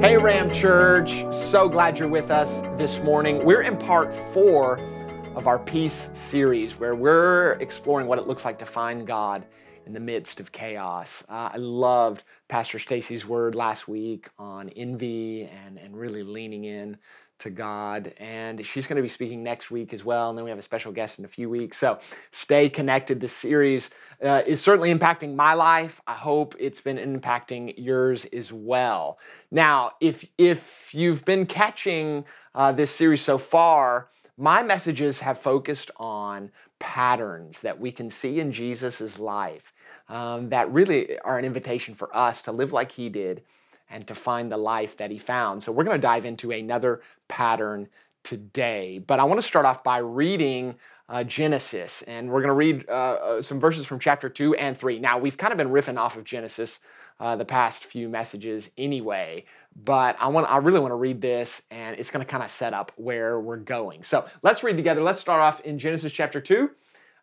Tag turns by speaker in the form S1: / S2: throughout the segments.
S1: Hey, Ram Church. So glad you're with us this morning. We're in part four of our Peace series where we're exploring what it looks like to find God in the midst of chaos. Uh, I loved Pastor Stacy's word last week on envy and, and really leaning in to God. And she's going to be speaking next week as well. And then we have a special guest in a few weeks. So stay connected. This series uh, is certainly impacting my life. I hope it's been impacting yours as well. Now, if, if you've been catching uh, this series so far, my messages have focused on patterns that we can see in Jesus' life um, that really are an invitation for us to live like he did and to find the life that he found. So we're going to dive into another pattern today. But I want to start off by reading uh, Genesis, and we're going to read uh, uh, some verses from chapter 2 and 3. Now, we've kind of been riffing off of Genesis uh, the past few messages anyway, but I want I really want to read this, and it's going to kind of set up where we're going. So let's read together. Let's start off in Genesis chapter 2.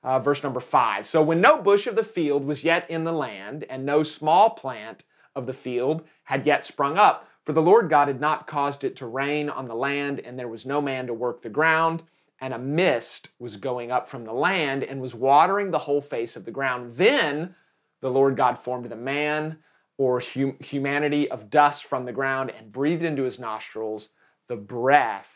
S1: Uh, verse number five. So, when no bush of the field was yet in the land, and no small plant of the field had yet sprung up, for the Lord God had not caused it to rain on the land, and there was no man to work the ground, and a mist was going up from the land and was watering the whole face of the ground. Then the Lord God formed the man or hum- humanity of dust from the ground and breathed into his nostrils the breath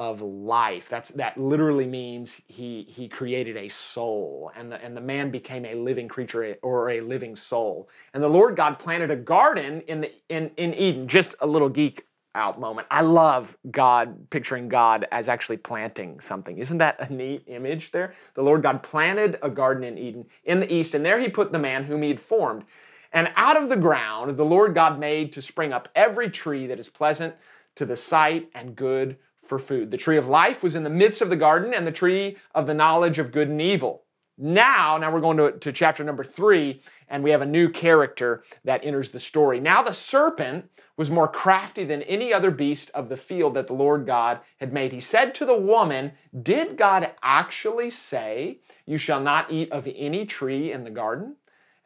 S1: of life. That's that literally means he he created a soul, and the and the man became a living creature eh, or a living soul. And the Lord God planted a garden in the in in Eden. Just a little geek out moment. I love God picturing God as actually planting something. Isn't that a neat image there? The Lord God planted a garden in Eden in the east, and there he put the man whom he had formed. And out of the ground the Lord God made to spring up every tree that is pleasant to the sight and good for food. The tree of life was in the midst of the garden, and the tree of the knowledge of good and evil. Now, now we're going to, to chapter number three, and we have a new character that enters the story. Now the serpent was more crafty than any other beast of the field that the Lord God had made. He said to the woman, Did God actually say, You shall not eat of any tree in the garden?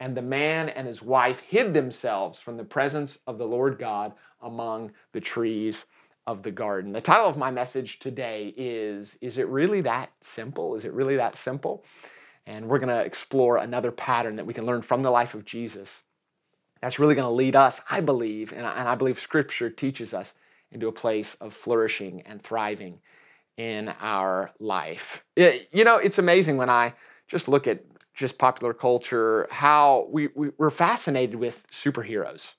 S1: and the man and his wife hid themselves from the presence of the Lord God among the trees of the garden. The title of my message today is Is it really that simple? Is it really that simple? And we're going to explore another pattern that we can learn from the life of Jesus. That's really going to lead us, I believe, and I believe Scripture teaches us into a place of flourishing and thriving in our life. You know, it's amazing when I just look at just popular culture, how we, we, we're fascinated with superheroes.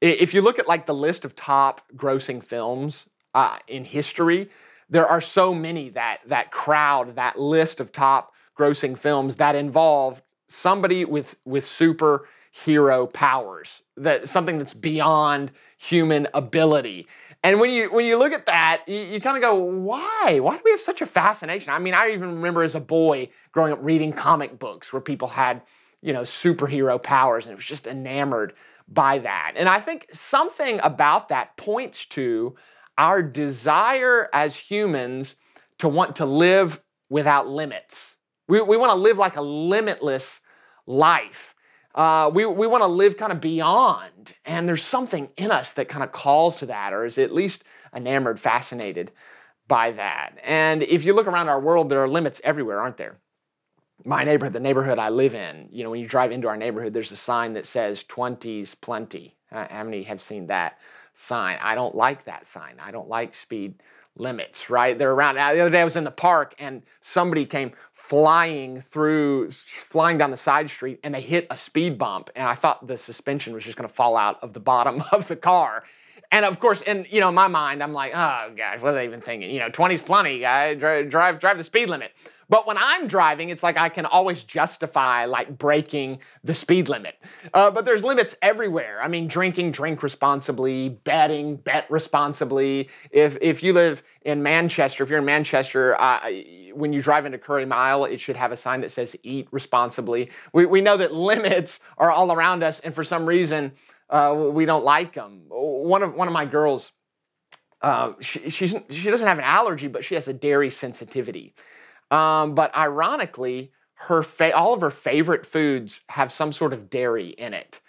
S1: If you look at like the list of top grossing films uh, in history, there are so many that that crowd that list of top grossing films that involve somebody with with superhero powers that something that's beyond human ability and when you when you look at that, you, you kind of go, why? Why do we have such a fascination? I mean, I even remember as a boy growing up reading comic books where people had, you know, superhero powers, and it was just enamored by that. And I think something about that points to our desire as humans to want to live without limits. We, we want to live like a limitless life. Uh, we we want to live kind of beyond, and there's something in us that kind of calls to that, or is at least enamored, fascinated by that. And if you look around our world, there are limits everywhere, aren't there? My neighborhood, the neighborhood I live in, you know, when you drive into our neighborhood, there's a sign that says 20s plenty. How many have seen that sign. I don't like that sign. I don't like speed limits, right? They're around. Uh, the other day I was in the park and somebody came flying through, flying down the side street and they hit a speed bump. And I thought the suspension was just going to fall out of the bottom of the car. And of course, in you know my mind, I'm like, oh gosh, what are they even thinking? You know, 20's plenty, guy. Drive, drive, drive the speed limit. But when I'm driving, it's like I can always justify like breaking the speed limit. Uh, but there's limits everywhere. I mean, drinking, drink responsibly. Betting, bet responsibly. If if you live in Manchester, if you're in Manchester, uh, when you drive into Curry Mile, it should have a sign that says "Eat responsibly." We we know that limits are all around us, and for some reason, uh, we don't like them. One of one of my girls. Uh, she, she doesn't have an allergy, but she has a dairy sensitivity. Um, but ironically, her fa- all of her favorite foods have some sort of dairy in it.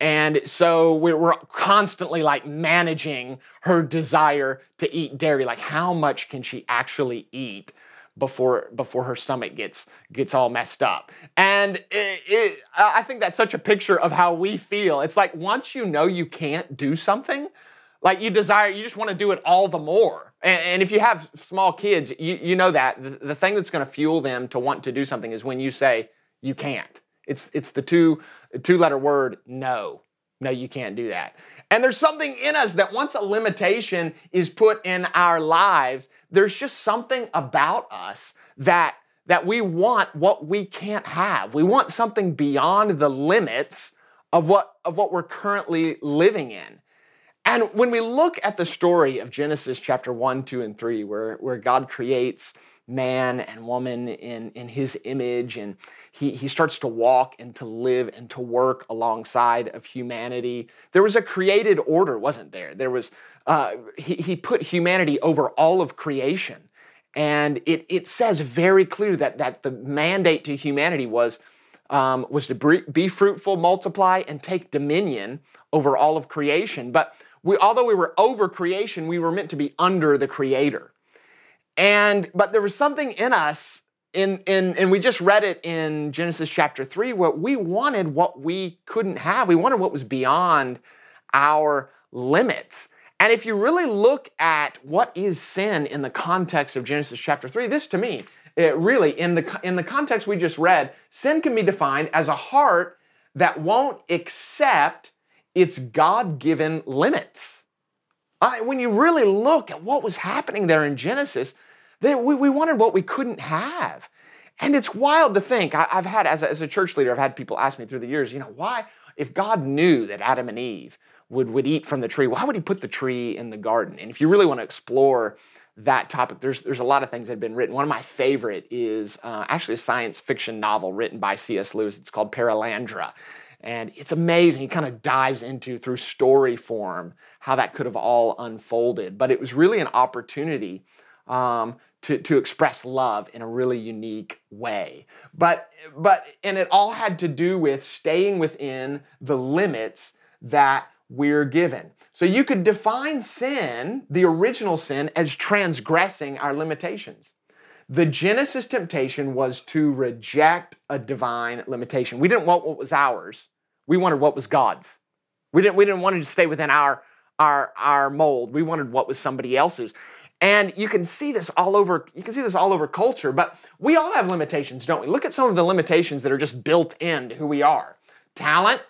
S1: And so we're, constantly like managing her desire to eat dairy. Like, how much can she actually eat before before her stomach gets gets all messed up? And it, it, I think that's such a picture of how we feel. It's like once you know you can't do something, like you desire, you just want to do it all the more. And, and if you have small kids, you, you know that the, the thing that's going to fuel them to want to do something is when you say you can't. It's it's the two two letter word no. No, you can't do that. And there's something in us that once a limitation is put in our lives, there's just something about us that that we want what we can't have. We want something beyond the limits of what of what we're currently living in. And when we look at the story of Genesis chapter 1, 2, and 3, where, where God creates man and woman in, in his image, and he, he starts to walk and to live and to work alongside of humanity, there was a created order, wasn't there? There was, uh, he, he put humanity over all of creation. And it, it says very clear that, that the mandate to humanity was, um, was to be fruitful, multiply, and take dominion over all of creation. But we, although we were over creation, we were meant to be under the creator. And but there was something in us in, in and we just read it in Genesis chapter 3 where we wanted what we couldn't have. We wanted what was beyond our limits. And if you really look at what is sin in the context of Genesis chapter 3, this to me, it really in the in the context we just read, sin can be defined as a heart that won't accept its God given limits. I, when you really look at what was happening there in Genesis, we, we wanted what we couldn't have. And it's wild to think. I, have had, as a, as a church leader, I've had people ask me through the years, you know, why, if God knew that Adam and Eve would, would eat from the tree, why would he put the tree in the garden? And if you really want to explore that topic, there's, there's a lot of things that have been written. One of my favorite is uh, actually a science fiction novel written by C.S. Lewis. It's called Perelandra. And it's amazing. He kind of dives into through story form how that could have all unfolded. But it was really an opportunity um, to, to express love in a really unique way. But but and it all had to do with staying within the limits that we're given. So you could define sin, the original sin, as transgressing our limitations. The Genesis temptation was to reject a divine limitation. We didn't want what was ours. We wanted what was God's. We didn't, we didn't want to stay within our, our, our mold. We wanted what was somebody else's. And you can see this all over, you can see this all over culture, but we all have limitations, don't we? Look at some of the limitations that are just built into who we are. Talent,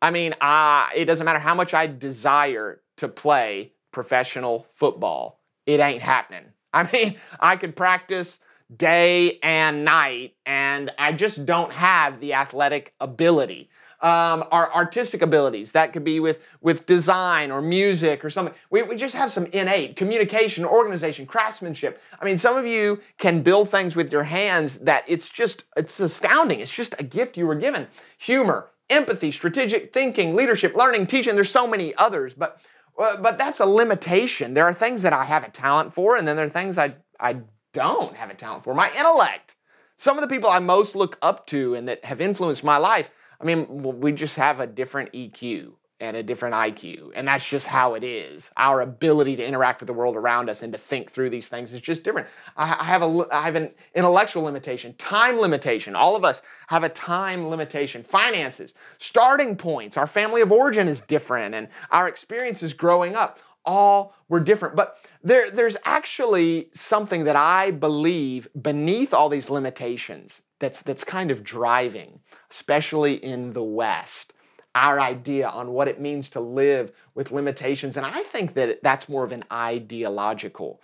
S1: I mean, uh, it doesn't matter how much I desire to play professional football, it ain't happening. I mean, I could practice day and night, and I just don't have the athletic ability. Um, our artistic abilities, that could be with, with design or music or something. We, we just have some innate communication, organization, craftsmanship. I mean, some of you can build things with your hands that it's just, it's astounding. It's just a gift you were given. Humor, empathy, strategic thinking, leadership, learning, teaching. There's so many others, but but that's a limitation. There are things that I have a talent for, and then there are things I, I don't have a talent for. My intellect. Some of the people I most look up to and that have influenced my life, I mean, we just have a different EQ. and a different IQ. And that's just how it is. Our ability to interact with the world around us and to think through these things is just different. I, have, a, I have an intellectual limitation, time limitation. All of us have a time limitation. Finances, starting points. Our family of origin is different and our experiences growing up all were different. But there, there's actually something that I believe beneath all these limitations that's, that's kind of driving, especially in the West, our idea on what it means to live with limitations. And I think that that's more of an ideological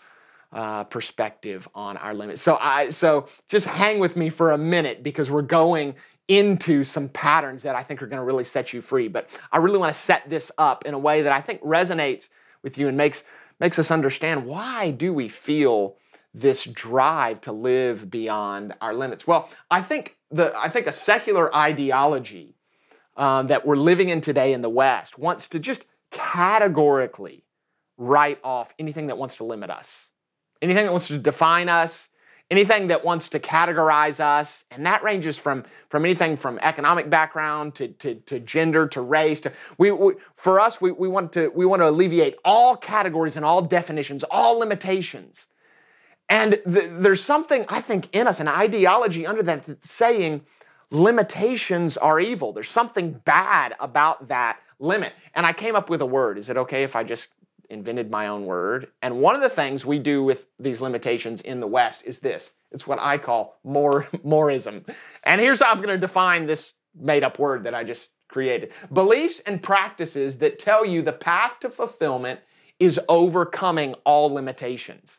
S1: uh, perspective on our limits. So I so just hang with me for a minute because we're going into some patterns that I think are going to really set you free. But I really want to set this up in a way that I think resonates with you and makes makes us understand why do we feel this drive to live beyond our limits. Well, I think the I think a secular ideology uh, that we're living in today in the West wants to just categorically write off anything that wants to limit us, anything that wants to define us, anything that wants to categorize us. And that ranges from, from anything from economic background to, to, to gender to race. To, we, we, for us, we, we, want to, we want to alleviate all categories and all definitions, all limitations. And th- there's something, I think, in us, an ideology under that saying, limitations are evil. There's something bad about that limit. And I came up with a word. Is it okay if I just invented my own word? And one of the things we do with these limitations in the West is this it's what I call more, moreism. And here's how I'm going to define this made up word that I just created beliefs and practices that tell you the path to fulfillment is overcoming all limitations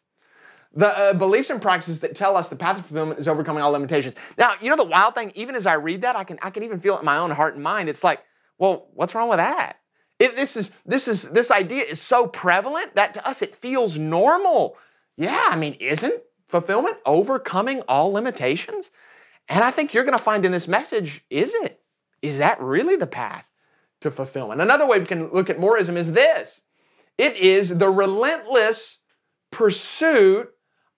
S1: the uh, beliefs and practices that tell us the path of fulfillment is overcoming all limitations. Now, you know the wild thing, even as I read that, I can I can even feel it in my own heart and mind. It's like, well, what's wrong with that? It, this is this is this idea is so prevalent that to us it feels normal. Yeah, I mean, isn't fulfillment overcoming all limitations? And I think you're going to find in this message, is it? Is that really the path to fulfillment? Another way we can look at moreism is this. It is the relentless pursuit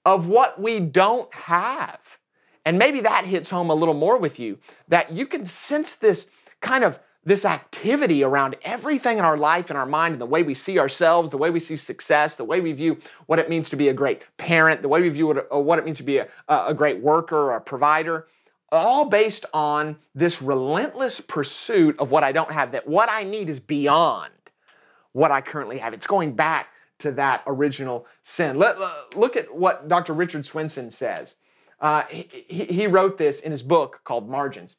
S1: of what we don't have. And maybe that hits home a little more with you that you can sense this kind of this activity around everything in our life and our mind and the way we see ourselves, the way we see success, the way we view what it means to be a great parent, the way we view what, uh, what it means to be a, a great worker or a provider, all based on this relentless pursuit of what I don't have, that what I need is beyond what I currently have. It's going back to that original sin. Let, look at what Dr. Richard Swenson says. Uh, he, he wrote this in his book called Margins.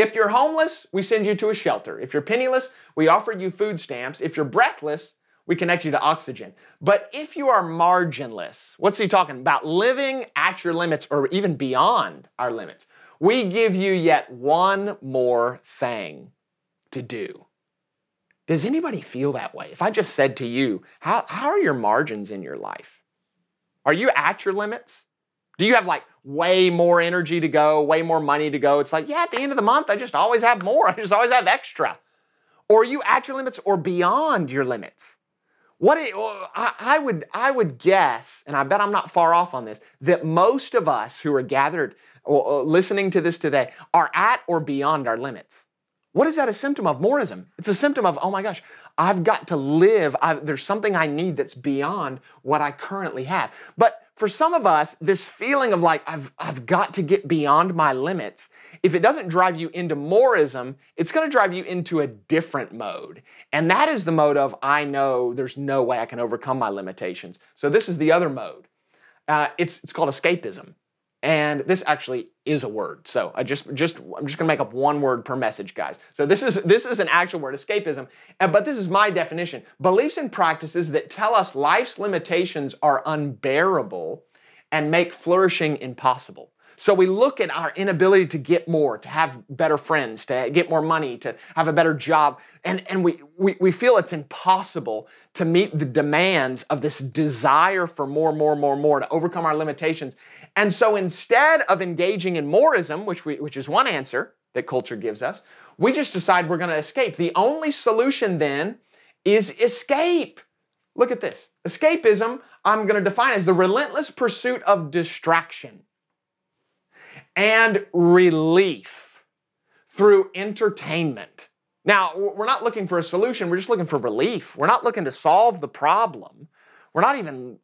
S1: If you're homeless, we send you to a shelter. If you're penniless, we offer you food stamps. If you're breathless, we connect you to oxygen. But if you are marginless, what's he talking about? Living at your limits or even beyond our limits. We give you yet one more thing to do. Does anybody feel that way? If I just said to you, how, how are your margins in your life? Are you at your limits? Do you have like way more energy to go, way more money to go? It's like, yeah, at the end of the month, I just always have more. I just always have extra. Or are you at your limits or beyond your limits? What it, oh, I would I would guess, and I bet I'm not far off on this, that most of us who are gathered or listening to this today are at or beyond our limits. What is that a symptom of? Moreism. It's a symptom of, oh my gosh, I've got to live. I've, there's something I need that's beyond what I currently have. But for some of us, this feeling of like, I've, I've got to get beyond my limits, if it doesn't drive you into moreism, it's going to drive you into a different mode. And that is the mode of, I know there's no way I can overcome my limitations. So this is the other mode. Uh, it's, it's called escapism. And this actually is a word. So I just just I'm just gonna make up one word per message, guys. So this is this is an actual word, escapism. But this is my definition. Beliefs and practices that tell us life's limitations are unbearable and make flourishing impossible. So we look at our inability to get more, to have better friends, to get more money, to have a better job, and, and we, we, we feel it's impossible to meet the demands of this desire for more, more, more, more, to overcome our limitations. And so instead of engaging in moreism, which, we, which is one answer that culture gives us, we just decide we're going to escape. The only solution then is escape. Look at this. Escapism, I'm going to define as the relentless pursuit of distraction and relief through entertainment Now, we're not looking for a solution, we're just looking for relief. We're not looking to solve the problem. We're not even,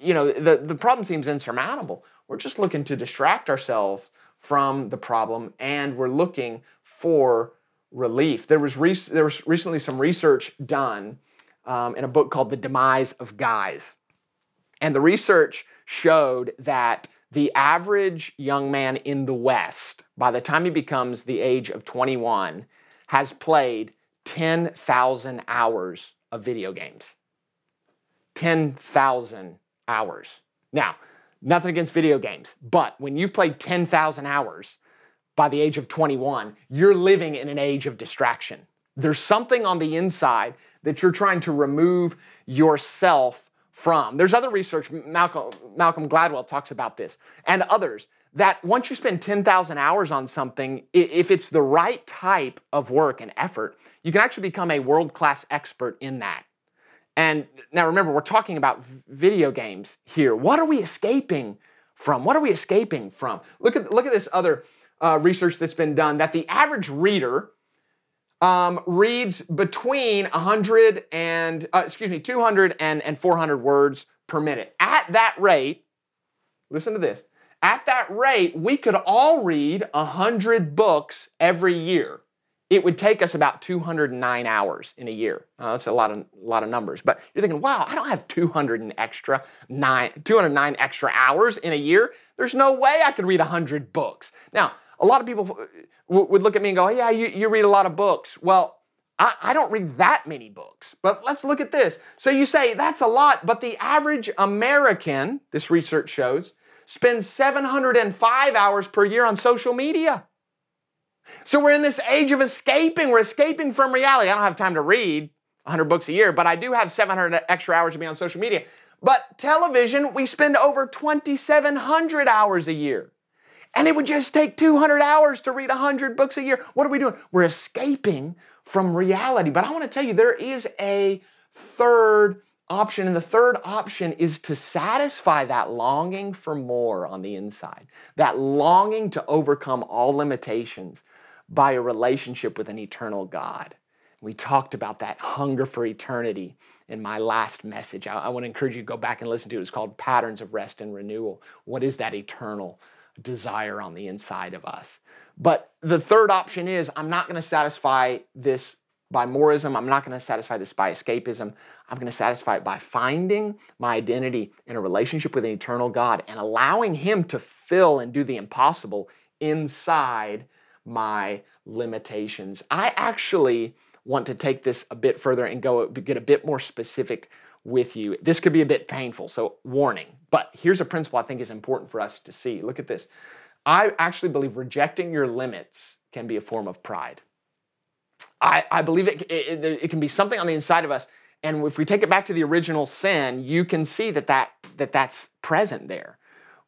S1: you know, the, the problem seems insurmountable. We're just looking to distract ourselves from the problem and we're looking for relief. There was, re- there was recently some research done um, in a book called The Demise of Guys. And the research showed that the average young man in the West, by the time he becomes the age of 21, has played 10,000 hours of video games. 10,000 hours. Now, nothing against video games, but when you've played 10,000 hours by the age of 21, you're living in an age of distraction. There's something on the inside that you're trying to remove yourself from. There's other research, Malcolm, Malcolm Gladwell talks about this, and others, that once you spend 10,000 hours on something, if it's the right type of work and effort, you can actually become a world class expert in that. And now remember, we're talking about video games here. What are we escaping from? What are we escaping from? Look at, look at this other uh, research that's been done that the average reader um, reads between 100 and, uh, excuse me, 200 and, and 400 words per minute. At that rate, listen to this, at that rate, we could all read 100 books every year. It would take us about 209 hours in a year. Uh, that's a lot of lot of numbers. But you're thinking, wow, I don't have 200 and extra nine 209 extra hours in a year. There's no way I could read 100 books. Now, a lot of people would look at me and go, yeah, you, you read a lot of books. Well, I, I don't read that many books, but let's look at this. So you say that's a lot, but the average American, this research shows, spends 705 hours per year on social media. So we're in this age of escaping. We're escaping from reality. I don't have time to read 100 books a year, but I do have 700 extra hours to be on social media. But television, we spend over 2,700 hours a year. And it would just take 200 hours to read 100 books a year. What are we doing? We're escaping from reality. But I want to tell you, there is a third option. And the third option is to satisfy that longing for more on the inside, that longing to overcome all limitations by a relationship with an eternal God. We talked about that hunger for eternity in my last message. I, I want to encourage you to go back and listen to it. It's called Patterns of Rest and Renewal. What is that eternal desire on the inside of us. But the third option is I'm not going to satisfy this by moreism. I'm not going to satisfy this by escapism. I'm going to satisfy it by finding my identity in a relationship with an eternal God and allowing Him to fill and do the impossible inside my limitations. I actually want to take this a bit further and go get a bit more specific with you. This could be a bit painful, so warning. But here's a principle I think is important for us to see. Look at this. I actually believe rejecting your limits can be a form of pride. I, I believe it, it, it can be something on the inside of us. And if we take it back to the original sin, you can see that, that, that that's present there.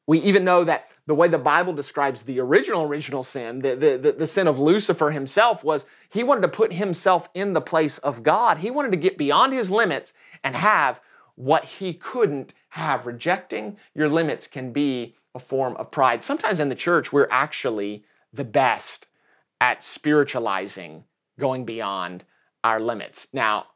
S1: We even know that the way the Bible describes the original, original sin, the, the, the, sin of Lucifer himself, was he wanted to put himself in the place of God. He wanted to get beyond his limits and have what he couldn't have. Rejecting your limits can be a form of pride. Sometimes in the church, we're actually the best at spiritualizing, going beyond our limits. Now,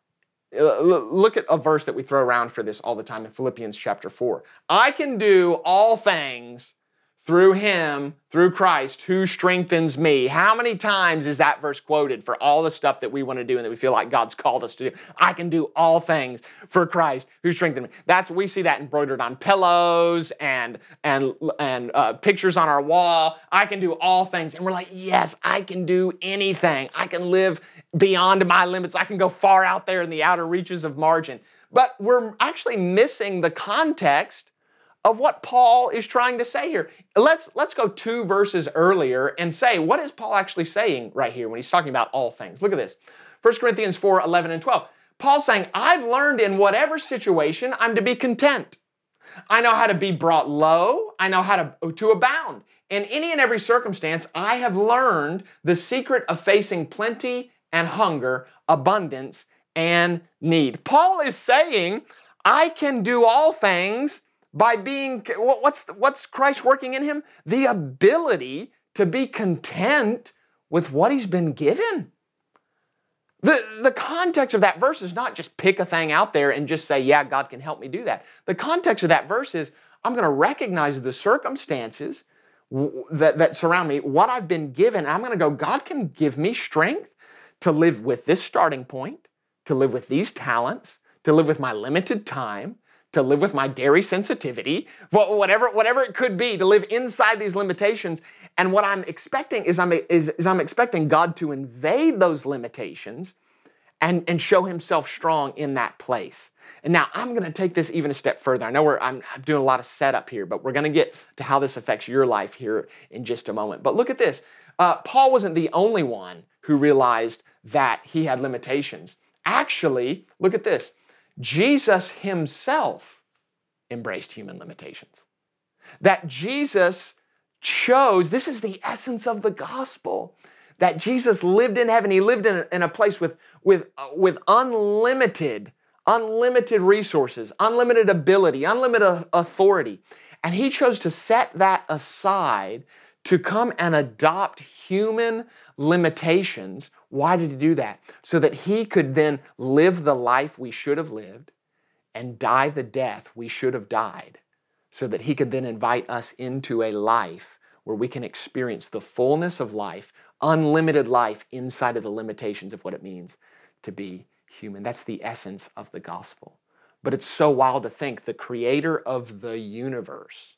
S1: Uh, look at a verse that we throw around for this all the time in Philippians chapter 4. I can do all things through him, through Christ, who strengthens me. How many times is that verse quoted for all the stuff that we want to do and that we feel like God's called us to do? I can do all things for Christ who strengthens me. That's we see that embroidered on pillows and and and uh, pictures on our wall. I can do all things, and we're like, yes, I can do anything. I can live beyond my limits. I can go far out there in the outer reaches of margin. But we're actually missing the context of what Paul is trying to say here. Let's let's go two verses earlier and say what is Paul actually saying right here when he's talking about all things. Look at this. 1 Corinthians 4, 11 and 12. Paul's saying, I've learned in whatever situation I'm to be content. I know how to be brought low. I know how to, to abound. In any and every circumstance, I have learned the secret of facing plenty and hunger, abundance and need. Paul is saying, I can do all things by being what's what's Christ working in him? The ability to be content with what he's been given. The, the context of that verse is not just pick a thing out there and just say, yeah, God can help me do that. The context of that verse is I'm going to recognize the circumstances that, that surround me, what I've been given. I'm going to go, God can give me strength to live with this starting point, to live with these talents, to live with my limited time, to live with my dairy sensitivity, whatever, whatever it could be, to live inside these limitations. And what I'm expecting is I'm, is, is I'm expecting God to invade those limitations and, and show himself strong in that place. And now I'm going to take this even a step further. I know we're, I'm doing a lot of setup here, but we're going to get to how this affects your life here in just a moment. But look at this. Uh, Paul wasn't the only one who realized that he had limitations. Actually, look at this. Jesus himself embraced human limitations. That Jesus chose, this is the essence of the gospel, that Jesus lived in heaven. He lived in a, in a place with, with, uh, with unlimited, unlimited resources, unlimited ability, unlimited authority. And he chose to set that aside to come and adopt human limitations why did he do that? So that he could then live the life we should have lived and die the death we should have died, so that he could then invite us into a life where we can experience the fullness of life, unlimited life inside of the limitations of what it means to be human. That's the essence of the gospel. But it's so wild to think the creator of the universe,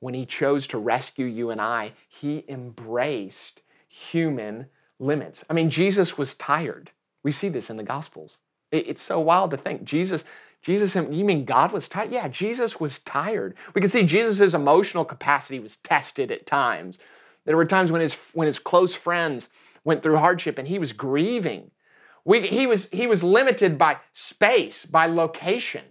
S1: when he chose to rescue you and I, he embraced human limits. I mean, Jesus was tired. We see this in the Gospels. It's so wild to think. Jesus, Jesus, you mean God was tired? Yeah, Jesus was tired. We can see Jesus' emotional capacity was tested at times. There were times when his, when his close friends went through hardship and he was grieving. We, he, was, he was limited by space, by location.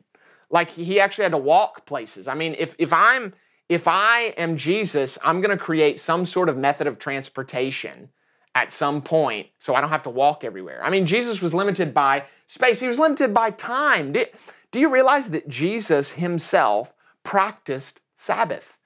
S1: Like he actually had to walk places. I mean, if, if I'm if I am Jesus, I'm going to create some sort of method of transportation at some point so I don't have to walk everywhere. I mean, Jesus was limited by space, he was limited by time. Do, do you realize that Jesus himself practiced Sabbath?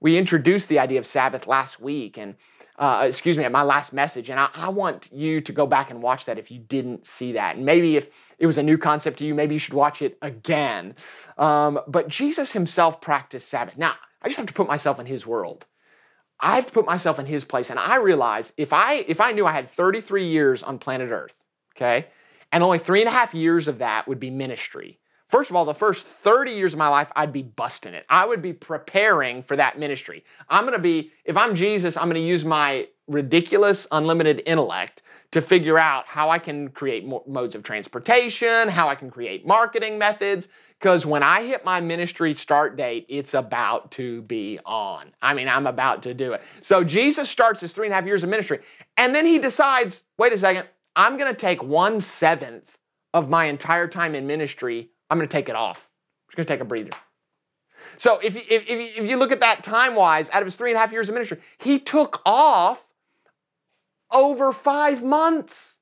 S1: We introduced the idea of Sabbath last week, and uh, excuse me, at my last message, and I, I, want you to go back and watch that if you didn't see that. And maybe if it was a new concept to you, maybe you should watch it again. Um, but Jesus himself practiced Sabbath. Now, I just have to put myself in his world. I have to put myself in his place. And I realize if I if I knew I had 33 years on planet Earth, okay, and only three and a half years of that would be ministry. First of all, the first 30 years of my life, I'd be busting it. I would be preparing for that ministry. I'm gonna be, if I'm Jesus, I'm gonna use my ridiculous, unlimited intellect to figure out how I can create modes of transportation, how I can create marketing methods, because when I hit my ministry start date, it's about to be on. I mean, I'm about to do it. So Jesus starts his three and a half years of ministry. And then he decides wait a second, I'm going to take one seventh of my entire time in ministry, I'm going to take it off. I'm just going to take a breather. So if you, if, if you look at that time wise, out of his three and a half years of ministry, he took off over five months.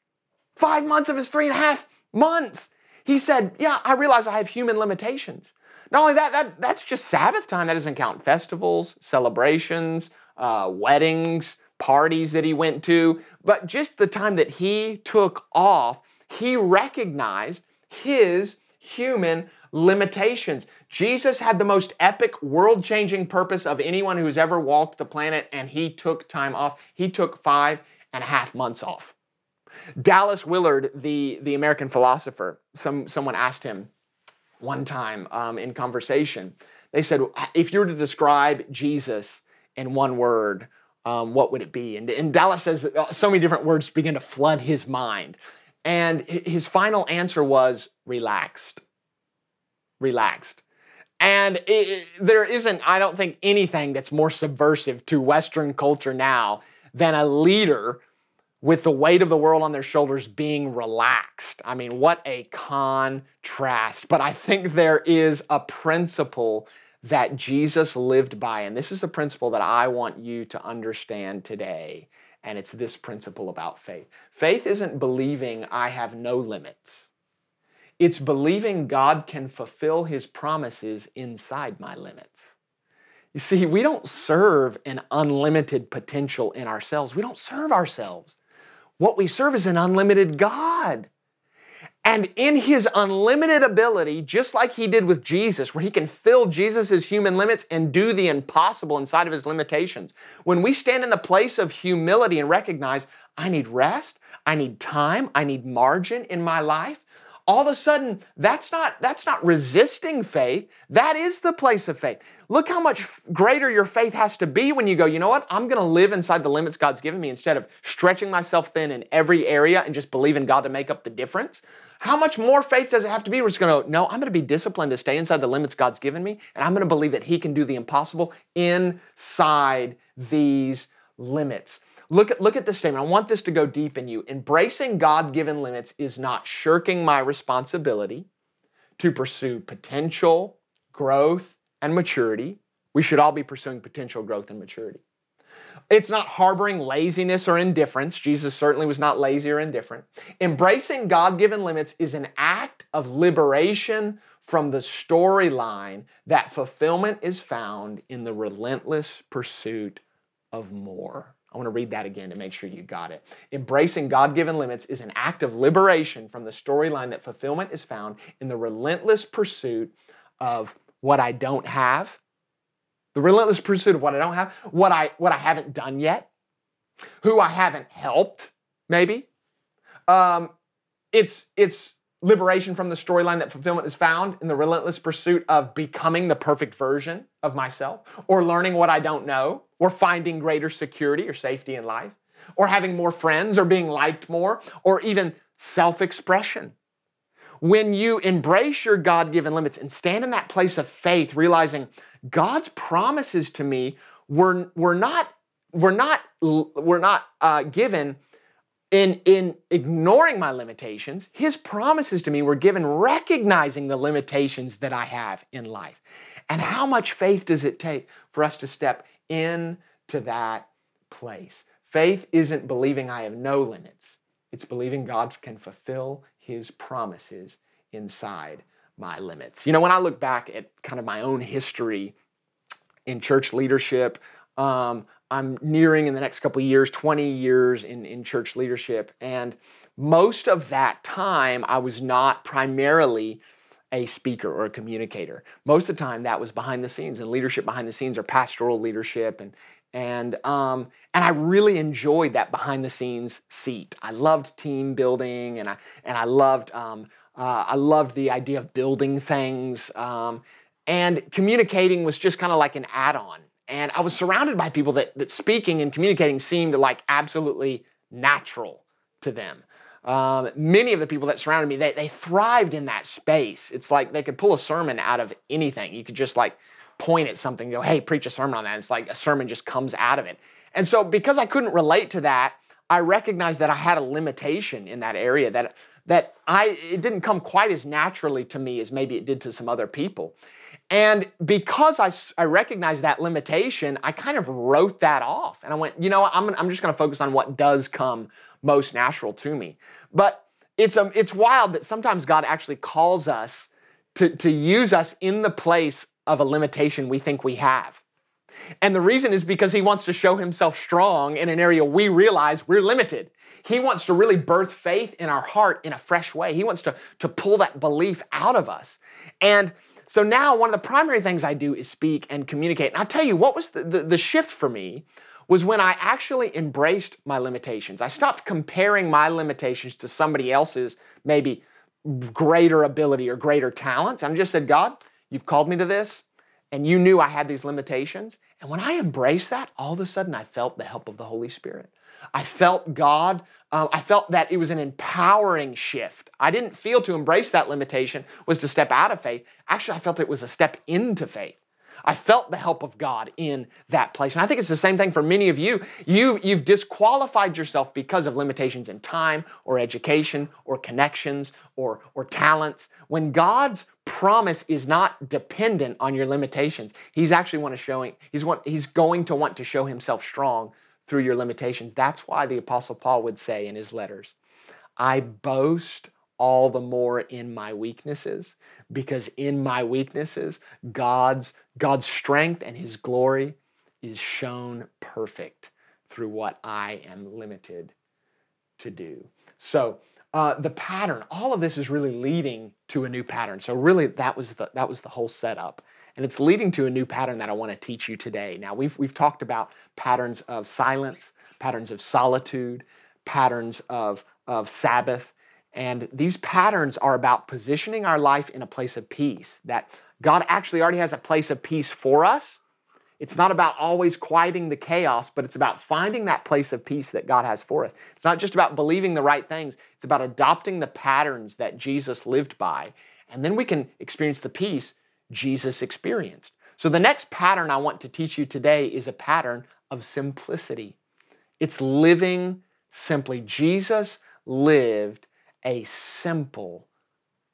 S1: Five months of his three and a half months. He said, Yeah, I realize I have human limitations. Not only that, that that's just Sabbath time. That doesn't count festivals, celebrations, uh, weddings, parties that he went to, but just the time that he took off, he recognized his human limitations. Jesus had the most epic, world changing purpose of anyone who's ever walked the planet, and he took time off. He took five and a half months off. Dallas Willard, the, the American philosopher, some, someone asked him one time um, in conversation, they said, if you were to describe Jesus in one word, um, what would it be? And, and Dallas says uh, so many different words begin to flood his mind. And his final answer was relaxed. Relaxed. And it, it, there isn't, I don't think, anything that's more subversive to Western culture now than a leader with the weight of the world on their shoulders being relaxed. I mean, what a contrast. But I think there is a principle that Jesus lived by. And this is the principle that I want you to understand today. And it's this principle about faith. Faith isn't believing I have no limits, it's believing God can fulfill his promises inside my limits. You see, we don't serve an unlimited potential in ourselves. We don't serve ourselves. What we serve is an unlimited God. And in his unlimited ability, just like he did with Jesus, where he can fill Jesus' human limits and do the impossible inside of his limitations, when we stand in the place of humility and recognize, I need rest, I need time, I need margin in my life, all of a sudden that's not that's not resisting faith that is the place of faith look how much greater your faith has to be when you go you know what i'm going to live inside the limits god's given me instead of stretching myself thin in every area and just believing god to make up the difference how much more faith does it have to be? We're just going to no, I'm going to be disciplined to stay inside the limits God's given me, and I'm going to believe that He can do the impossible inside these limits. Look at, look at this statement. I want this to go deep in you. Embracing God given limits is not shirking my responsibility to pursue potential growth and maturity. We should all be pursuing potential growth and maturity. It's not harboring laziness or indifference. Jesus certainly was not lazy or indifferent. Embracing God given limits is an act of liberation from the storyline that fulfillment is found in the relentless pursuit of more. I want to read that again to make sure you got it. Embracing God given limits is an act of liberation from the storyline that fulfillment is found in the relentless pursuit of what I don't have the relentless pursuit of what I don't have, what I what I haven't done yet, who I haven't helped, maybe. Um, it's it's liberation from the storyline that fulfillment is found in the relentless pursuit of becoming the perfect version of myself, or learning what I don't know, or finding greater security or safety in life, or having more friends, or being liked more, or even self-expression when you embrace your God given limits and stand in that place of faith, realizing God's promises to me were, were not, were not, were not uh, given in, in ignoring my limitations. His promises to me were given recognizing the limitations that I have in life. And how much faith does it take for us to step into that place? Faith isn't believing I have no limits. It's believing God can fulfill his promises inside my limits. You know, when I look back at kind of my own history in church leadership, um, I'm nearing in the next couple years 20 years in, in church leadership. And most of that time, I was not primarily a speaker or a communicator. Most of the time, that was behind the scenes and leadership behind the scenes or pastoral leadership and and um, and I really enjoyed that behind the scenes seat. I loved team building, and I and I loved um, uh, I loved the idea of building things, um, and communicating was just kind of like an add-on. And I was surrounded by people that that speaking and communicating seemed like absolutely natural to them. Um, many of the people that surrounded me, they, they thrived in that space. It's like they could pull a sermon out of anything. You could just like point at something, go, hey, preach a sermon on that. It's like a sermon just comes out of it. And so because I couldn't relate to that, I recognized that I had a limitation in that area that that I it didn't come quite as naturally to me as maybe it did to some other people. And because I, I recognized that limitation, I kind of wrote that off. And I went, you know, I'm, I'm just going to focus on what does come most natural to me. But it's, um, it's wild that sometimes God actually calls us to, to use us in the place of a limitation we think we have. And the reason is because he wants to show himself strong in an area we realize we're limited. He wants to really birth faith in our heart in a fresh way. He wants to, to pull that belief out of us. And so now one of the primary things I do is speak and communicate. And I'll tell you what was the, the, the shift for me was when I actually embraced my limitations. I stopped comparing my limitations to somebody else's maybe greater ability or greater talents. And I just said, God, You've called me to this, and you knew I had these limitations. And when I embraced that, all of a sudden I felt the help of the Holy Spirit. I felt God. Uh, I felt that it was an empowering shift. I didn't feel to embrace that limitation was to step out of faith. Actually, I felt it was a step into faith. I felt the help of God in that place. And I think it's the same thing for many of you. you you've disqualified yourself because of limitations in time or education or connections or, or talents. When God's promise is not dependent on your limitations, He's actually want to showing, he's, want, he's going to want to show Himself strong through your limitations. That's why the Apostle Paul would say in his letters, I boast all the more in my weaknesses because in my weaknesses god's god's strength and his glory is shown perfect through what i am limited to do so uh, the pattern, all of this is really leading to a new pattern. So really, that was the that was the whole setup, and it's leading to a new pattern that I want to teach you today. Now we've we've talked about patterns of silence, patterns of solitude, patterns of of Sabbath, and these patterns are about positioning our life in a place of peace. That God actually already has a place of peace for us it's not about always quieting the chaos, but it's about finding that place of peace that God has for us. It's not just about believing the right things, it's about adopting the patterns that Jesus lived by. And then we can experience the peace Jesus experienced. So, the next pattern I want to teach you today is a pattern of simplicity. It's living simply. Jesus lived a simple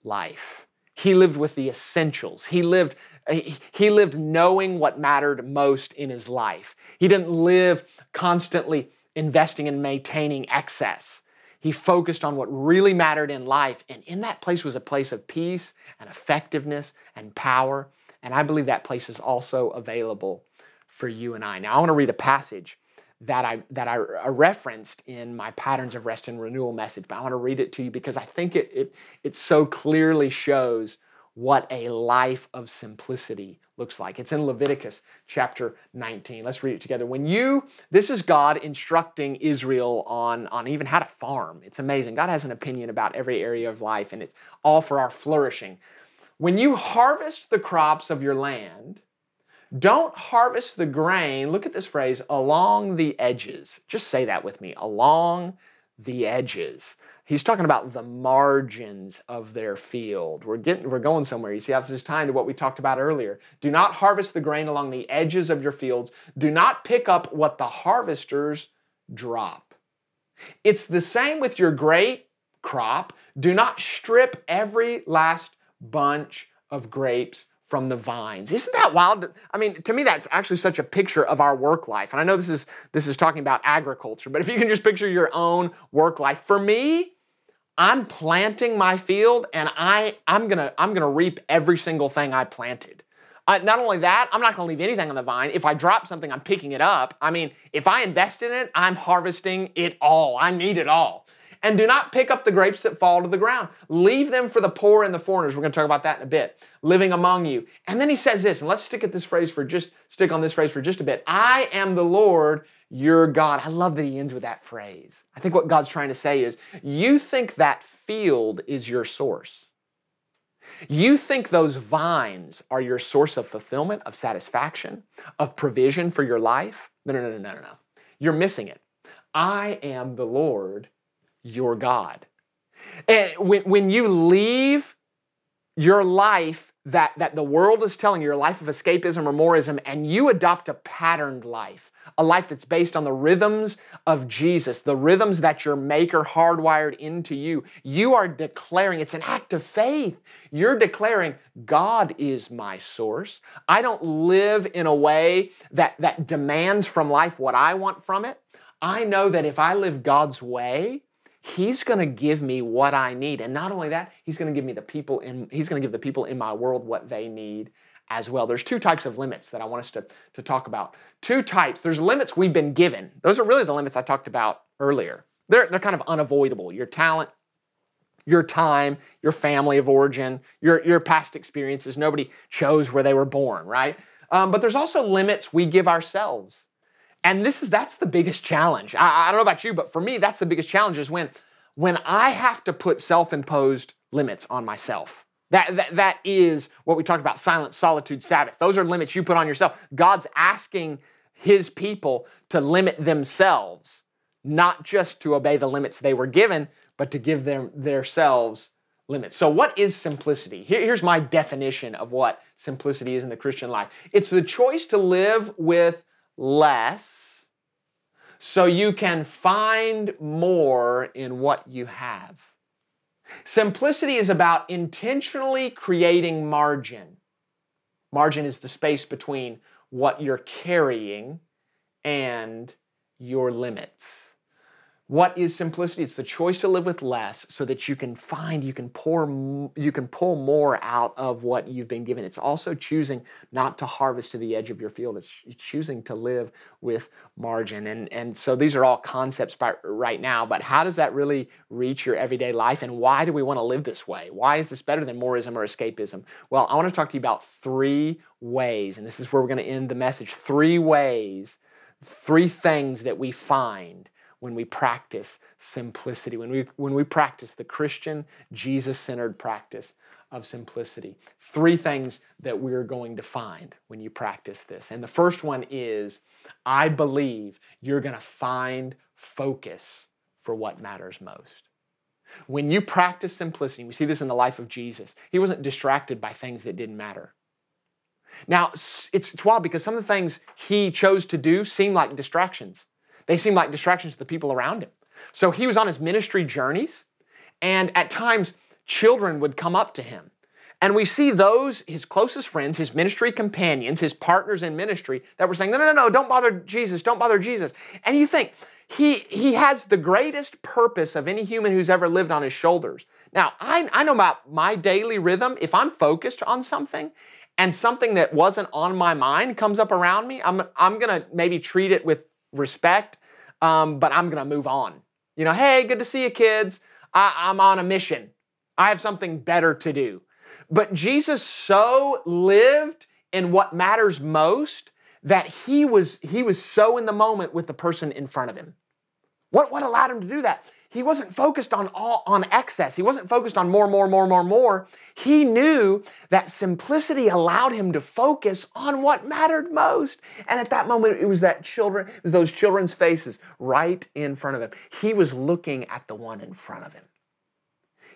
S1: life. He lived with the essentials. He lived he lived knowing what mattered most in his life. He didn't live constantly investing and maintaining excess. He focused on what really mattered in life. And in that place was a place of peace and effectiveness and power. And I believe that place is also available for you and I. Now, I want to read a passage that I, that I uh, referenced in my Patterns of Rest and Renewal message, but I want to read it to you because I think it, it, it so clearly shows what a life of simplicity looks like. It's in Leviticus chapter 19. Let's read it together. When you, this is God instructing Israel on, on even how to farm. It's amazing. God has an opinion about every area of life, and it's all for our flourishing. When you harvest the crops of your land, don't harvest the grain, look at this phrase, along the edges. Just say that with me along the edges. He's talking about the margins of their field. We're getting we're going somewhere. You see how this is tying to what we talked about earlier. Do not harvest the grain along the edges of your fields. Do not pick up what the harvesters drop. It's the same with your grape crop. Do not strip every last bunch of grapes from the vines. Isn't that wild? I mean, to me that's actually such a picture of our work life. And I know this is this is talking about agriculture, but if you can just picture your own work life. For me, I'm planting my field and I, I'm gonna, I'm gonna reap every single thing I planted. Uh, not only that, I'm not gonna leave anything on the vine. If I drop something, I'm picking it up. I mean, if I invest in it, I'm harvesting it all. I need it all. And do not pick up the grapes that fall to the ground. Leave them for the poor and the foreigners. We're going to talk about that in a bit. Living among you. And then he says this, and let's stick at this phrase for just stick on this phrase for just a bit. I am the Lord your God. I love that he ends with that phrase. I think what God's trying to say is you think that field is your source. You think those vines are your source of fulfillment, of satisfaction, of provision for your life? No, no, no, no, no, no. You're missing it. I am the Lord your God. And when, when you leave your life that, that the world is telling you, your life of escapism or moreism, and you adopt a patterned life, a life that's based on the rhythms of Jesus, the rhythms that your Maker hardwired into you, you are declaring, it's an act of faith. You're declaring, God is my source. I don't live in a way that, that demands from life what I want from it. I know that if I live God's way, He's going to give me what I need. And not only that, he's going to give me the people in he's going to give the people in my world what they need as well. There's two types of limits that I want us to, to talk about. Two types. There's limits we've been given. Those are really the limits I talked about earlier. They're, they're kind of unavoidable. Your talent, your time, your family of origin, your, your past experiences. Nobody chose where they were born, right? Um, but there's also limits we give ourselves. And this is that's the biggest challenge. I, I don't know about you, but for me, that's the biggest challenge is when when I have to put self-imposed limits on myself. That, that, that is what we talked about silence, solitude, Sabbath. Those are limits you put on yourself. God's asking his people to limit themselves, not just to obey the limits they were given, but to give them themselves limits. So, what is simplicity? Here, here's my definition of what simplicity is in the Christian life it's the choice to live with less so you can find more in what you have. Simplicity is about intentionally creating margin. Margin is the space between what you're carrying and your limits. What is simplicity? It's the choice to live with less so that you can find, you can pour, you can pull more out of what you've been given. It's also choosing not to harvest to the edge of your field. It's choosing to live with margin. And, and so these are all concepts by, right now, but how does that really reach your everyday life? And why do we want to live this way? Why is this better than moreism or escapism? Well, I want to talk to you about three ways, and this is where we're going to end the message. Three ways, three things that we find when we practice simplicity, when we, when we practice the Christian, Jesus centered practice of simplicity. Three things that we're going to find when you practice this. And the first one is I believe you're going to find focus for what matters most. When you practice simplicity, we see this in the life of Jesus, he wasn't distracted by things that didn't matter. Now, it's, it's wild because some of the things he chose to do seem like distractions. They seemed like distractions to the people around him. So he was on his ministry journeys, and at times, children would come up to him. And we see those, his closest friends, his ministry companions, his partners in ministry, that were saying, No, no, no, no, don't bother Jesus, don't bother Jesus. And you think, he, he has the greatest purpose of any human who's ever lived on his shoulders. Now, I, I know about my daily rhythm. If I'm focused on something and something that wasn't on my mind comes up around me, I'm, I'm going to maybe treat it with respect um, but I'm going to move on. You know, hey, good to see you, kids. I, I'm on a mission. I have something better to do. But Jesus so lived in what matters most that he was he was so in the moment with the person in front of him. What, what allowed him to do that? He wasn't focused on all on excess. He wasn't focused on more, more, more, more, more. He knew that simplicity allowed him to focus on what mattered most. And at that moment, it was that children, it was those children's faces right in front of him. He was looking at the one in front of him.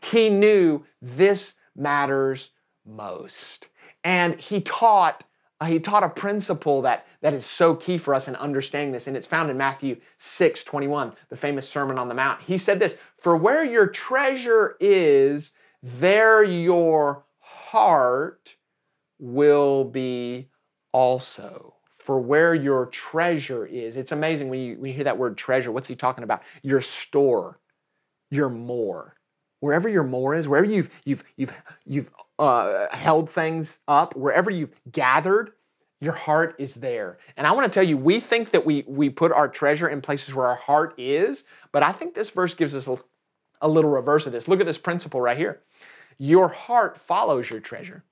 S1: He knew this matters most. And he taught uh, he taught a principle that, that is so key for us in understanding this, and it's found in Matthew 6 21, the famous Sermon on the Mount. He said this For where your treasure is, there your heart will be also. For where your treasure is. It's amazing when you, when you hear that word treasure. What's he talking about? Your store, your more wherever your more is, wherever you've you've you've you've uh, held things up, wherever you've gathered, your heart is there. And I want to tell you, we think that we we put our treasure in places where our heart is, but I think this verse gives us a, a little reverse of this. Look at this principle right here. Your heart follows your treasure.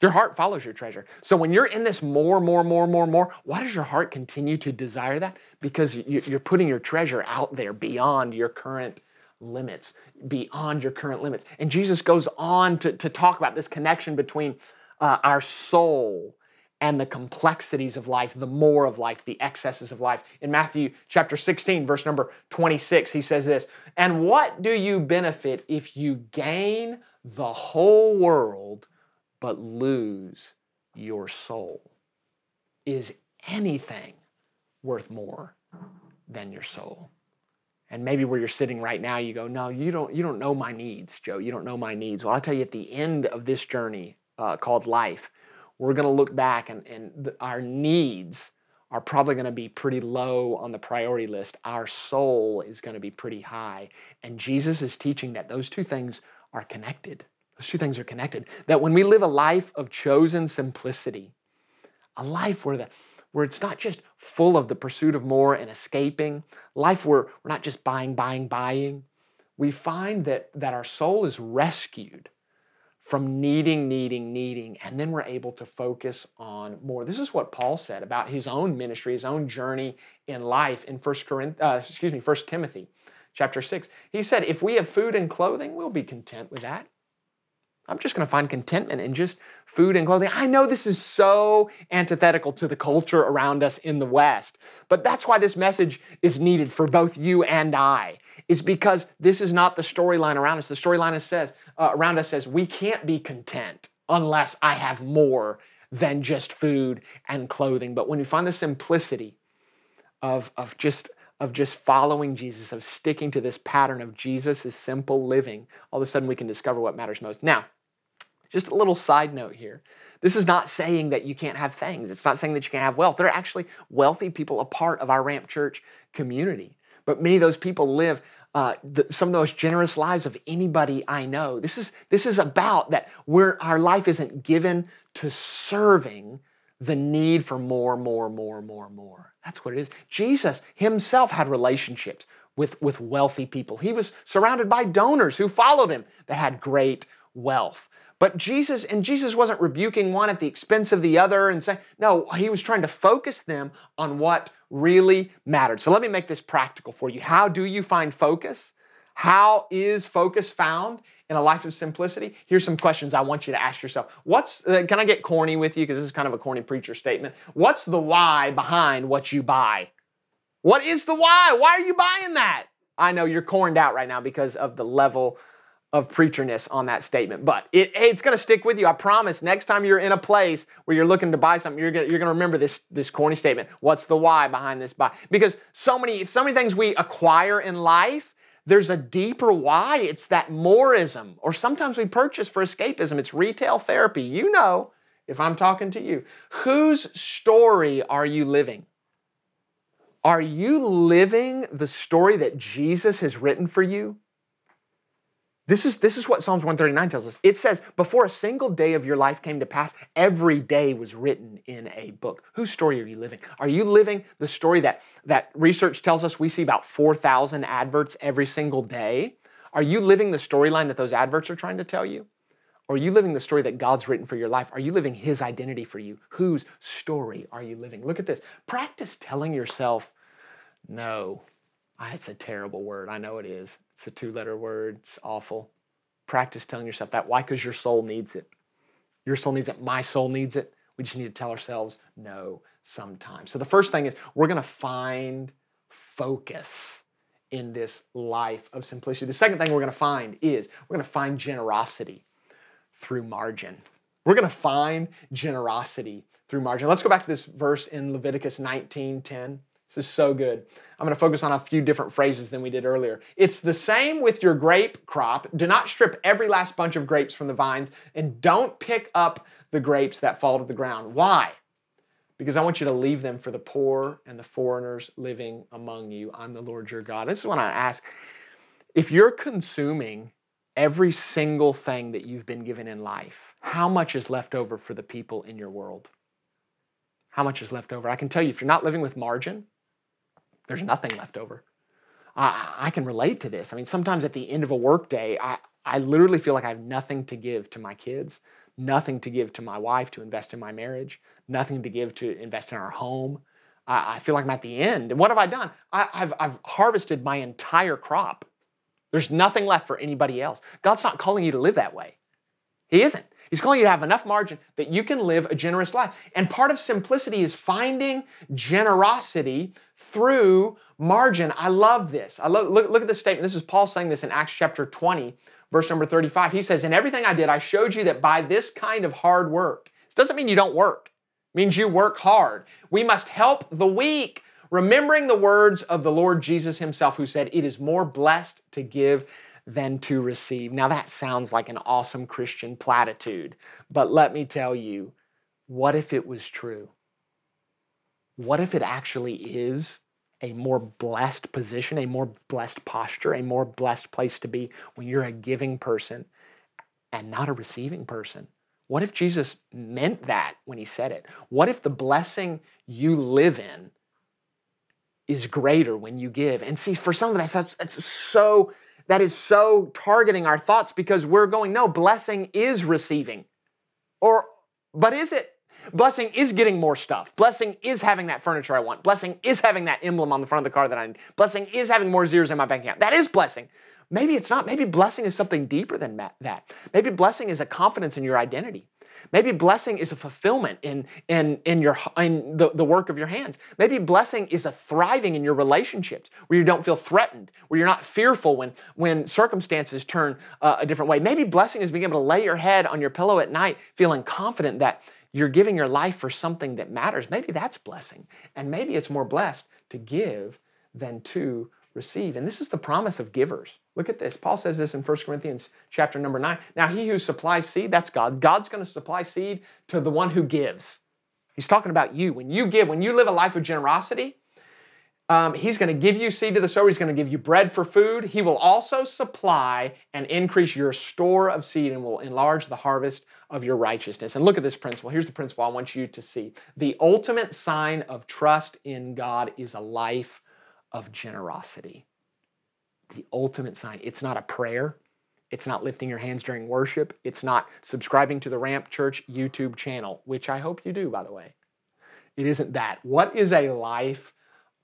S1: Your heart follows your treasure. So when you're in this more, more, more, more, more, why does your heart continue to desire that? Because you're putting your treasure out there beyond your current limits, beyond your current limits. And Jesus goes on to, to talk about this connection between uh, our soul and the complexities of life, the more of life, the excesses of life. In Matthew chapter 16, verse number 26, he says this And what do you benefit if you gain the whole world but lose your soul? Is anything worth more than your soul? And maybe where you're sitting right now you go no you don't you don't know my needs joe. You don't know my needs. Well i'll tell you at the end of this journey uh, called life we're going to look back and, and the, our needs are probably going to be pretty low on the priority list. Our soul is going to be pretty high. And jesus is teaching that those two things are connected. Those two things are connected. That when we live a life of chosen simplicity a life where the where it's not just full of the pursuit of more and escaping, life where we're not just buying, buying, buying. We find that, that our soul is rescued from needing, needing, needing, and then we're able to focus on more. This is what Paul said about his own ministry, his own journey in life in First Corinth, uh, excuse me, First Timothy chapter 6. He said, if we have food and clothing, we'll be content with that. I'm just going to find contentment in just food and clothing. I know this is so antithetical to the culture around us in the West, but that's why this message is needed for both you and I. Is because this is not the storyline around us. The storyline says uh, around us says we can't be content unless I have more than just food and clothing. But when you find the simplicity of of just of just following Jesus, of sticking to this pattern of Jesus' simple living, all of a sudden we can discover what matters most. Now, just a little side note here. This is not saying that you can't have things. It's not saying that you can't have wealth. There are actually wealthy people a part of our Ramp Church community. but many of those people live uh, the, some of the most generous lives of anybody I know. This is this is about that where our life isn't given to serving the need for more, more, more, more, more. That's what it is. Jesus himself had relationships with, with wealthy people. He was surrounded by donors who followed him that had great wealth. But Jesus, and Jesus wasn't rebuking one at the expense of the other and saying, no, he was trying to focus them on what really mattered. So let me make this practical for you. How do you find focus? How is focus found in a life of simplicity? Here's some questions I want you to ask yourself. What's, uh, can I get corny with you? Because this is kind of a corny preacher statement. What's the why behind what you buy? What is the why? Why are you buying that? I know you're corned out right now because of the level of preacherness on that statement, but it, it's going to stick with you. I promise. Next time you're in a place where you're looking to buy something, you're going you're to remember this this corny statement. What's the why behind this buy? Because so many so many things we acquire in life, there's a deeper why. It's that moreism, or sometimes we purchase for escapism. It's retail therapy. You know, if I'm talking to you, whose story are you living? Are you living the story that Jesus has written for you? This is, this is what Psalms 139 tells us. It says, Before a single day of your life came to pass, every day was written in a book. Whose story are you living? Are you living the story that, that research tells us we see about 4,000 adverts every single day? Are you living the storyline that those adverts are trying to tell you? Or are you living the story that God's written for your life? Are you living His identity for you? Whose story are you living? Look at this. Practice telling yourself, no. Ah, it's a terrible word. I know it is. It's a two letter word. It's awful. Practice telling yourself that. Why? Because your soul needs it. Your soul needs it. My soul needs it. We just need to tell ourselves no sometimes. So the first thing is we're going to find focus in this life of simplicity. The second thing we're going to find is we're going to find generosity through margin. We're going to find generosity through margin. Let's go back to this verse in Leviticus 19:10. This is so good. I'm going to focus on a few different phrases than we did earlier. It's the same with your grape crop. Do not strip every last bunch of grapes from the vines and don't pick up the grapes that fall to the ground. Why? Because I want you to leave them for the poor and the foreigners living among you. I'm the Lord your God. This is what I ask. If you're consuming every single thing that you've been given in life, how much is left over for the people in your world? How much is left over? I can tell you, if you're not living with margin, there's nothing left over. I, I can relate to this. I mean, sometimes at the end of a workday, I, I literally feel like I have nothing to give to my kids, nothing to give to my wife to invest in my marriage, nothing to give to invest in our home. I, I feel like I'm at the end. And what have I done? I, I've, I've harvested my entire crop. There's nothing left for anybody else. God's not calling you to live that way. He isn't. He's calling you to have enough margin that you can live a generous life. And part of simplicity is finding generosity through margin. I love this. I love, look, look at this statement. This is Paul saying this in Acts chapter 20, verse number 35. He says, In everything I did, I showed you that by this kind of hard work, this doesn't mean you don't work, it means you work hard. We must help the weak remembering the words of the Lord Jesus himself, who said, It is more blessed to give than to receive. Now, that sounds like an awesome Christian platitude, but let me tell you, what if it was true? What if it actually is a more blessed position, a more blessed posture, a more blessed place to be when you're a giving person and not a receiving person? What if Jesus meant that when he said it? What if the blessing you live in is greater when you give? And see, for some of us, that's, that's so that is so targeting our thoughts because we're going, no, blessing is receiving. Or, but is it? Blessing is getting more stuff. Blessing is having that furniture I want. Blessing is having that emblem on the front of the car that I need. Blessing is having more zeros in my bank account. That is blessing. Maybe it's not. Maybe blessing is something deeper than that. Maybe blessing is a confidence in your identity. Maybe blessing is a fulfillment in, in, in, your, in the, the work of your hands. Maybe blessing is a thriving in your relationships where you don't feel threatened, where you're not fearful when, when circumstances turn uh, a different way. Maybe blessing is being able to lay your head on your pillow at night feeling confident that you're giving your life for something that matters. Maybe that's blessing. And maybe it's more blessed to give than to receive. And this is the promise of givers. Look at this. Paul says this in 1 Corinthians chapter number 9. Now, he who supplies seed, that's God. God's going to supply seed to the one who gives. He's talking about you. When you give, when you live a life of generosity, Um, he's going to give you seed to the sower. He's going to give you bread for food. He will also supply and increase your store of seed and will enlarge the harvest of your righteousness. And look at this principle. Here's the principle I want you to see. The ultimate sign of trust in God is a life of generosity. The ultimate sign. It's not a prayer. It's not lifting your hands during worship. It's not subscribing to the Ramp Church YouTube channel, which I hope you do, by the way. It isn't that. What is a life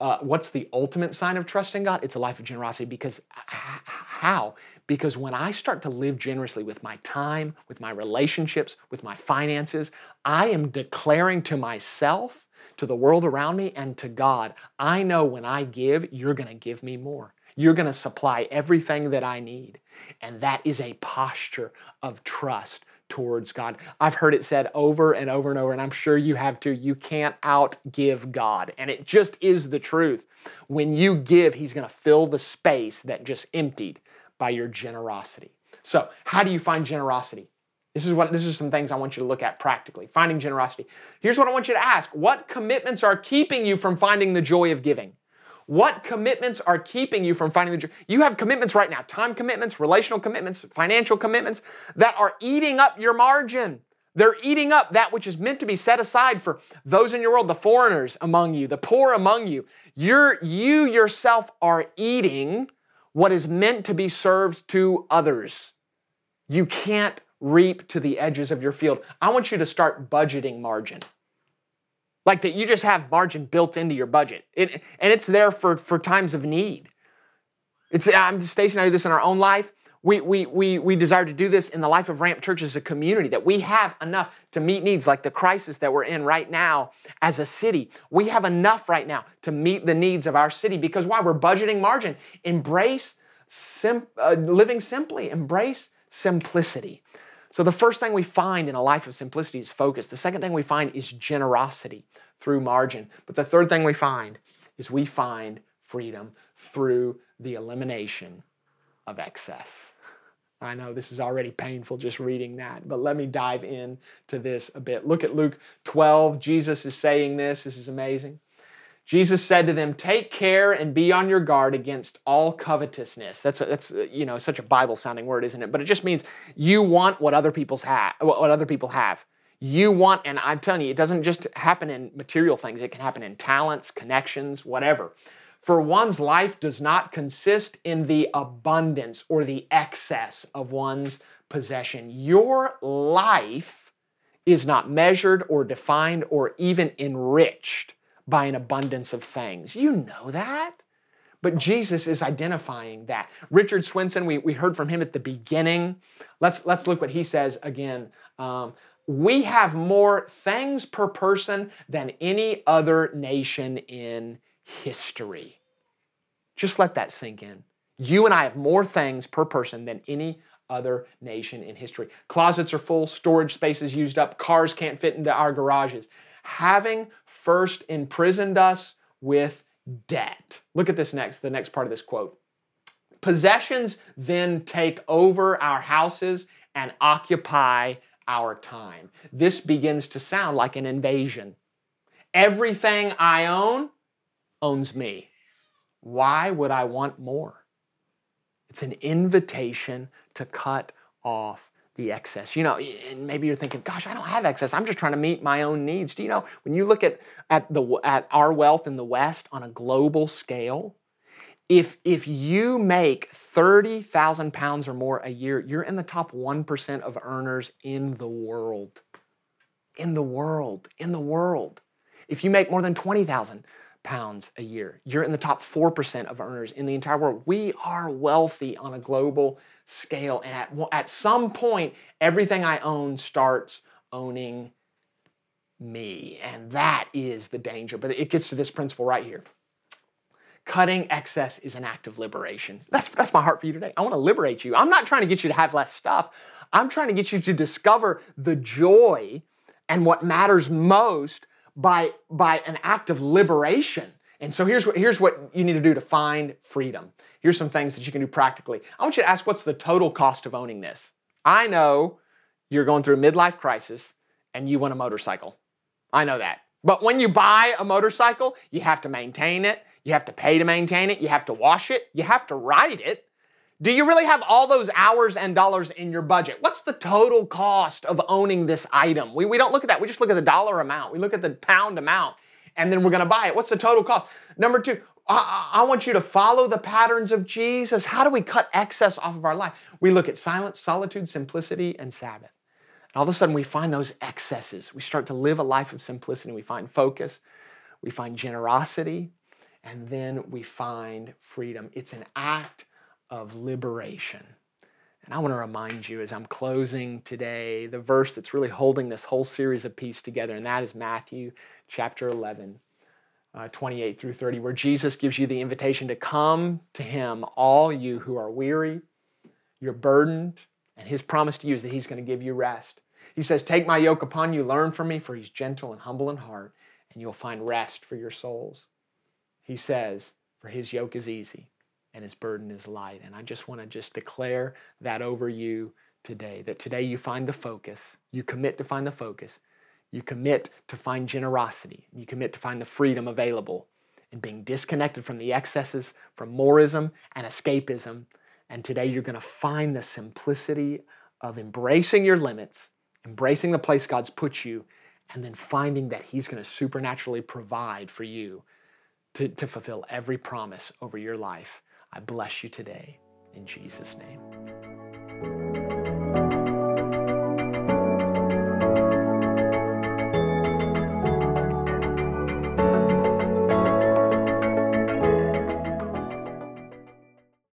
S1: uh, what's the ultimate sign of trust in God? It's a life of generosity. Because how? Because when I start to live generously with my time, with my relationships, with my finances, I am declaring to myself, to the world around me, and to God, I know when I give, you're going to give me more. You're going to supply everything that I need. And that is a posture of trust towards God. I've heard it said over and over and over, and I'm sure you have too. You can't outgive God. And it just is the truth. When you give, He's going to fill the space that just emptied by your generosity. So, how do you find generosity? This is what this is some things I want you to look at practically. Finding generosity. Here's what I want you to ask. What commitments are keeping you from finding the joy of giving? What commitments are keeping you from finding the joy? You have commitments right now time commitments, relational commitments, financial commitments that are eating up your margin. They're eating up that which is meant to be set aside for those in your world, the foreigners among you, the poor among you. You're, you yourself are eating what is meant to be served to others. You can't reap to the edges of your field. I want you to start budgeting margin. Like that you just have margin built into your budget. It, and it's there for, for times of need. It's i'm Stacy and i do this in our own life. We, we, we, we desire to do this in the life of ramp church as a community that we have enough to meet needs like the crisis that we're in right now as a city. We have enough right now to meet the needs of our city because why? We're budgeting margin. Embrace sim, uh, living simply. Embrace simplicity so the first thing we find in a life of simplicity is focus. The second thing we find is generosity through margin. But the third thing we find is we find freedom through the elimination of excess. I know this is already painful just reading that, but let me dive in to this a bit. Look at Luke 12. Jesus is saying this. This is amazing. Jesus said to them, "Take care and be on your guard against all covetousness." That's a, that's a, you know such a Bible sounding word, isn't it? But it just means you want what other people's have, what other people have. You want, and I'm telling you, it doesn't just happen in material things. It can happen in talents, connections, whatever. For one's life does not consist in the abundance or the excess of one's possession. Your life is not measured or defined or even enriched by an abundance of things. You know that. But Jesus is identifying that. Richard Swenson, we, we heard from him at the beginning. Let's, let's look what he says again. Um, we have more things per person than any other nation in history. Just let that sink in. You and I have more things per person than any other nation in history. Closets are full, storage space is used up, cars can't fit into our garages having first imprisoned us with debt. Look at this next, the next part of this quote. Possessions then take over our houses and occupy our time. This begins to sound like an invasion. Everything I own owns me. Why would I want more? It's an invitation to cut off the excess. You know, and maybe you're thinking, gosh, I don't have excess. I'm just trying to meet my own needs. Do you know, when you look at, at, the, at our wealth in the West on a global scale, if, if you make 30,000 pounds or more a year, you're in the top 1% of earners in the world. In the world, in the world. If you make more than 20,000 pounds a year. You're in the top 4% of earners in the entire world. We are wealthy on a global scale. And at, at some point, everything I own starts owning me. And that is the danger. But it gets to this principle right here. Cutting excess is an act of liberation. That's, that's my heart for you today. I want to liberate you. I'm not trying to get you to have less stuff. I'm trying to get you to discover the joy and what matters most by, by an act of liberation. And so here's what, here's what you need to do to find freedom. Here's some things that you can do practically. I want you to ask what's the total cost of owning this? I know you're going through a midlife crisis and you want a motorcycle. I know that. But when you buy a motorcycle, you have to maintain it, you have to pay to maintain it, you have to wash it, you have to ride it. Do you really have all those hours and dollars in your budget? What's the total cost of owning this item? We, we don't look at that. We just look at the dollar amount. We look at the pound amount and then we're to buy it. What's the total cost? Number two, I, I, want you to follow the patterns of Jesus. How do we cut excess off of our life? We look at silence, solitude, simplicity, and Sabbath. And all of a sudden, we find those excesses. We start to live a life of simplicity. We find focus, we find generosity, and then we find freedom. It's an act of liberation. And I want to remind you as I'm closing today, the verse that's really holding this whole series of peace together, and that is Matthew chapter 11, uh, 28 through 30, where Jesus gives you the invitation to come to Him, all you who are weary, you're burdened, and His promise to you is that He's going to give you rest. He says, Take my yoke upon you, learn from me, for He's gentle and humble in heart, and you'll find rest for your souls. He says, For His yoke is easy and his burden is light. And I just want to just declare that over you today that today you find the focus, you commit to find the focus, you commit to find generosity, you commit to find the freedom available in being disconnected from the excesses, from moreism and escapism. And today you're going to find the simplicity of embracing your limits, embracing the place God's put you, and then finding that He's going to supernaturally provide for you to, to fulfill every promise over your life. I bless you today in Jesus' name.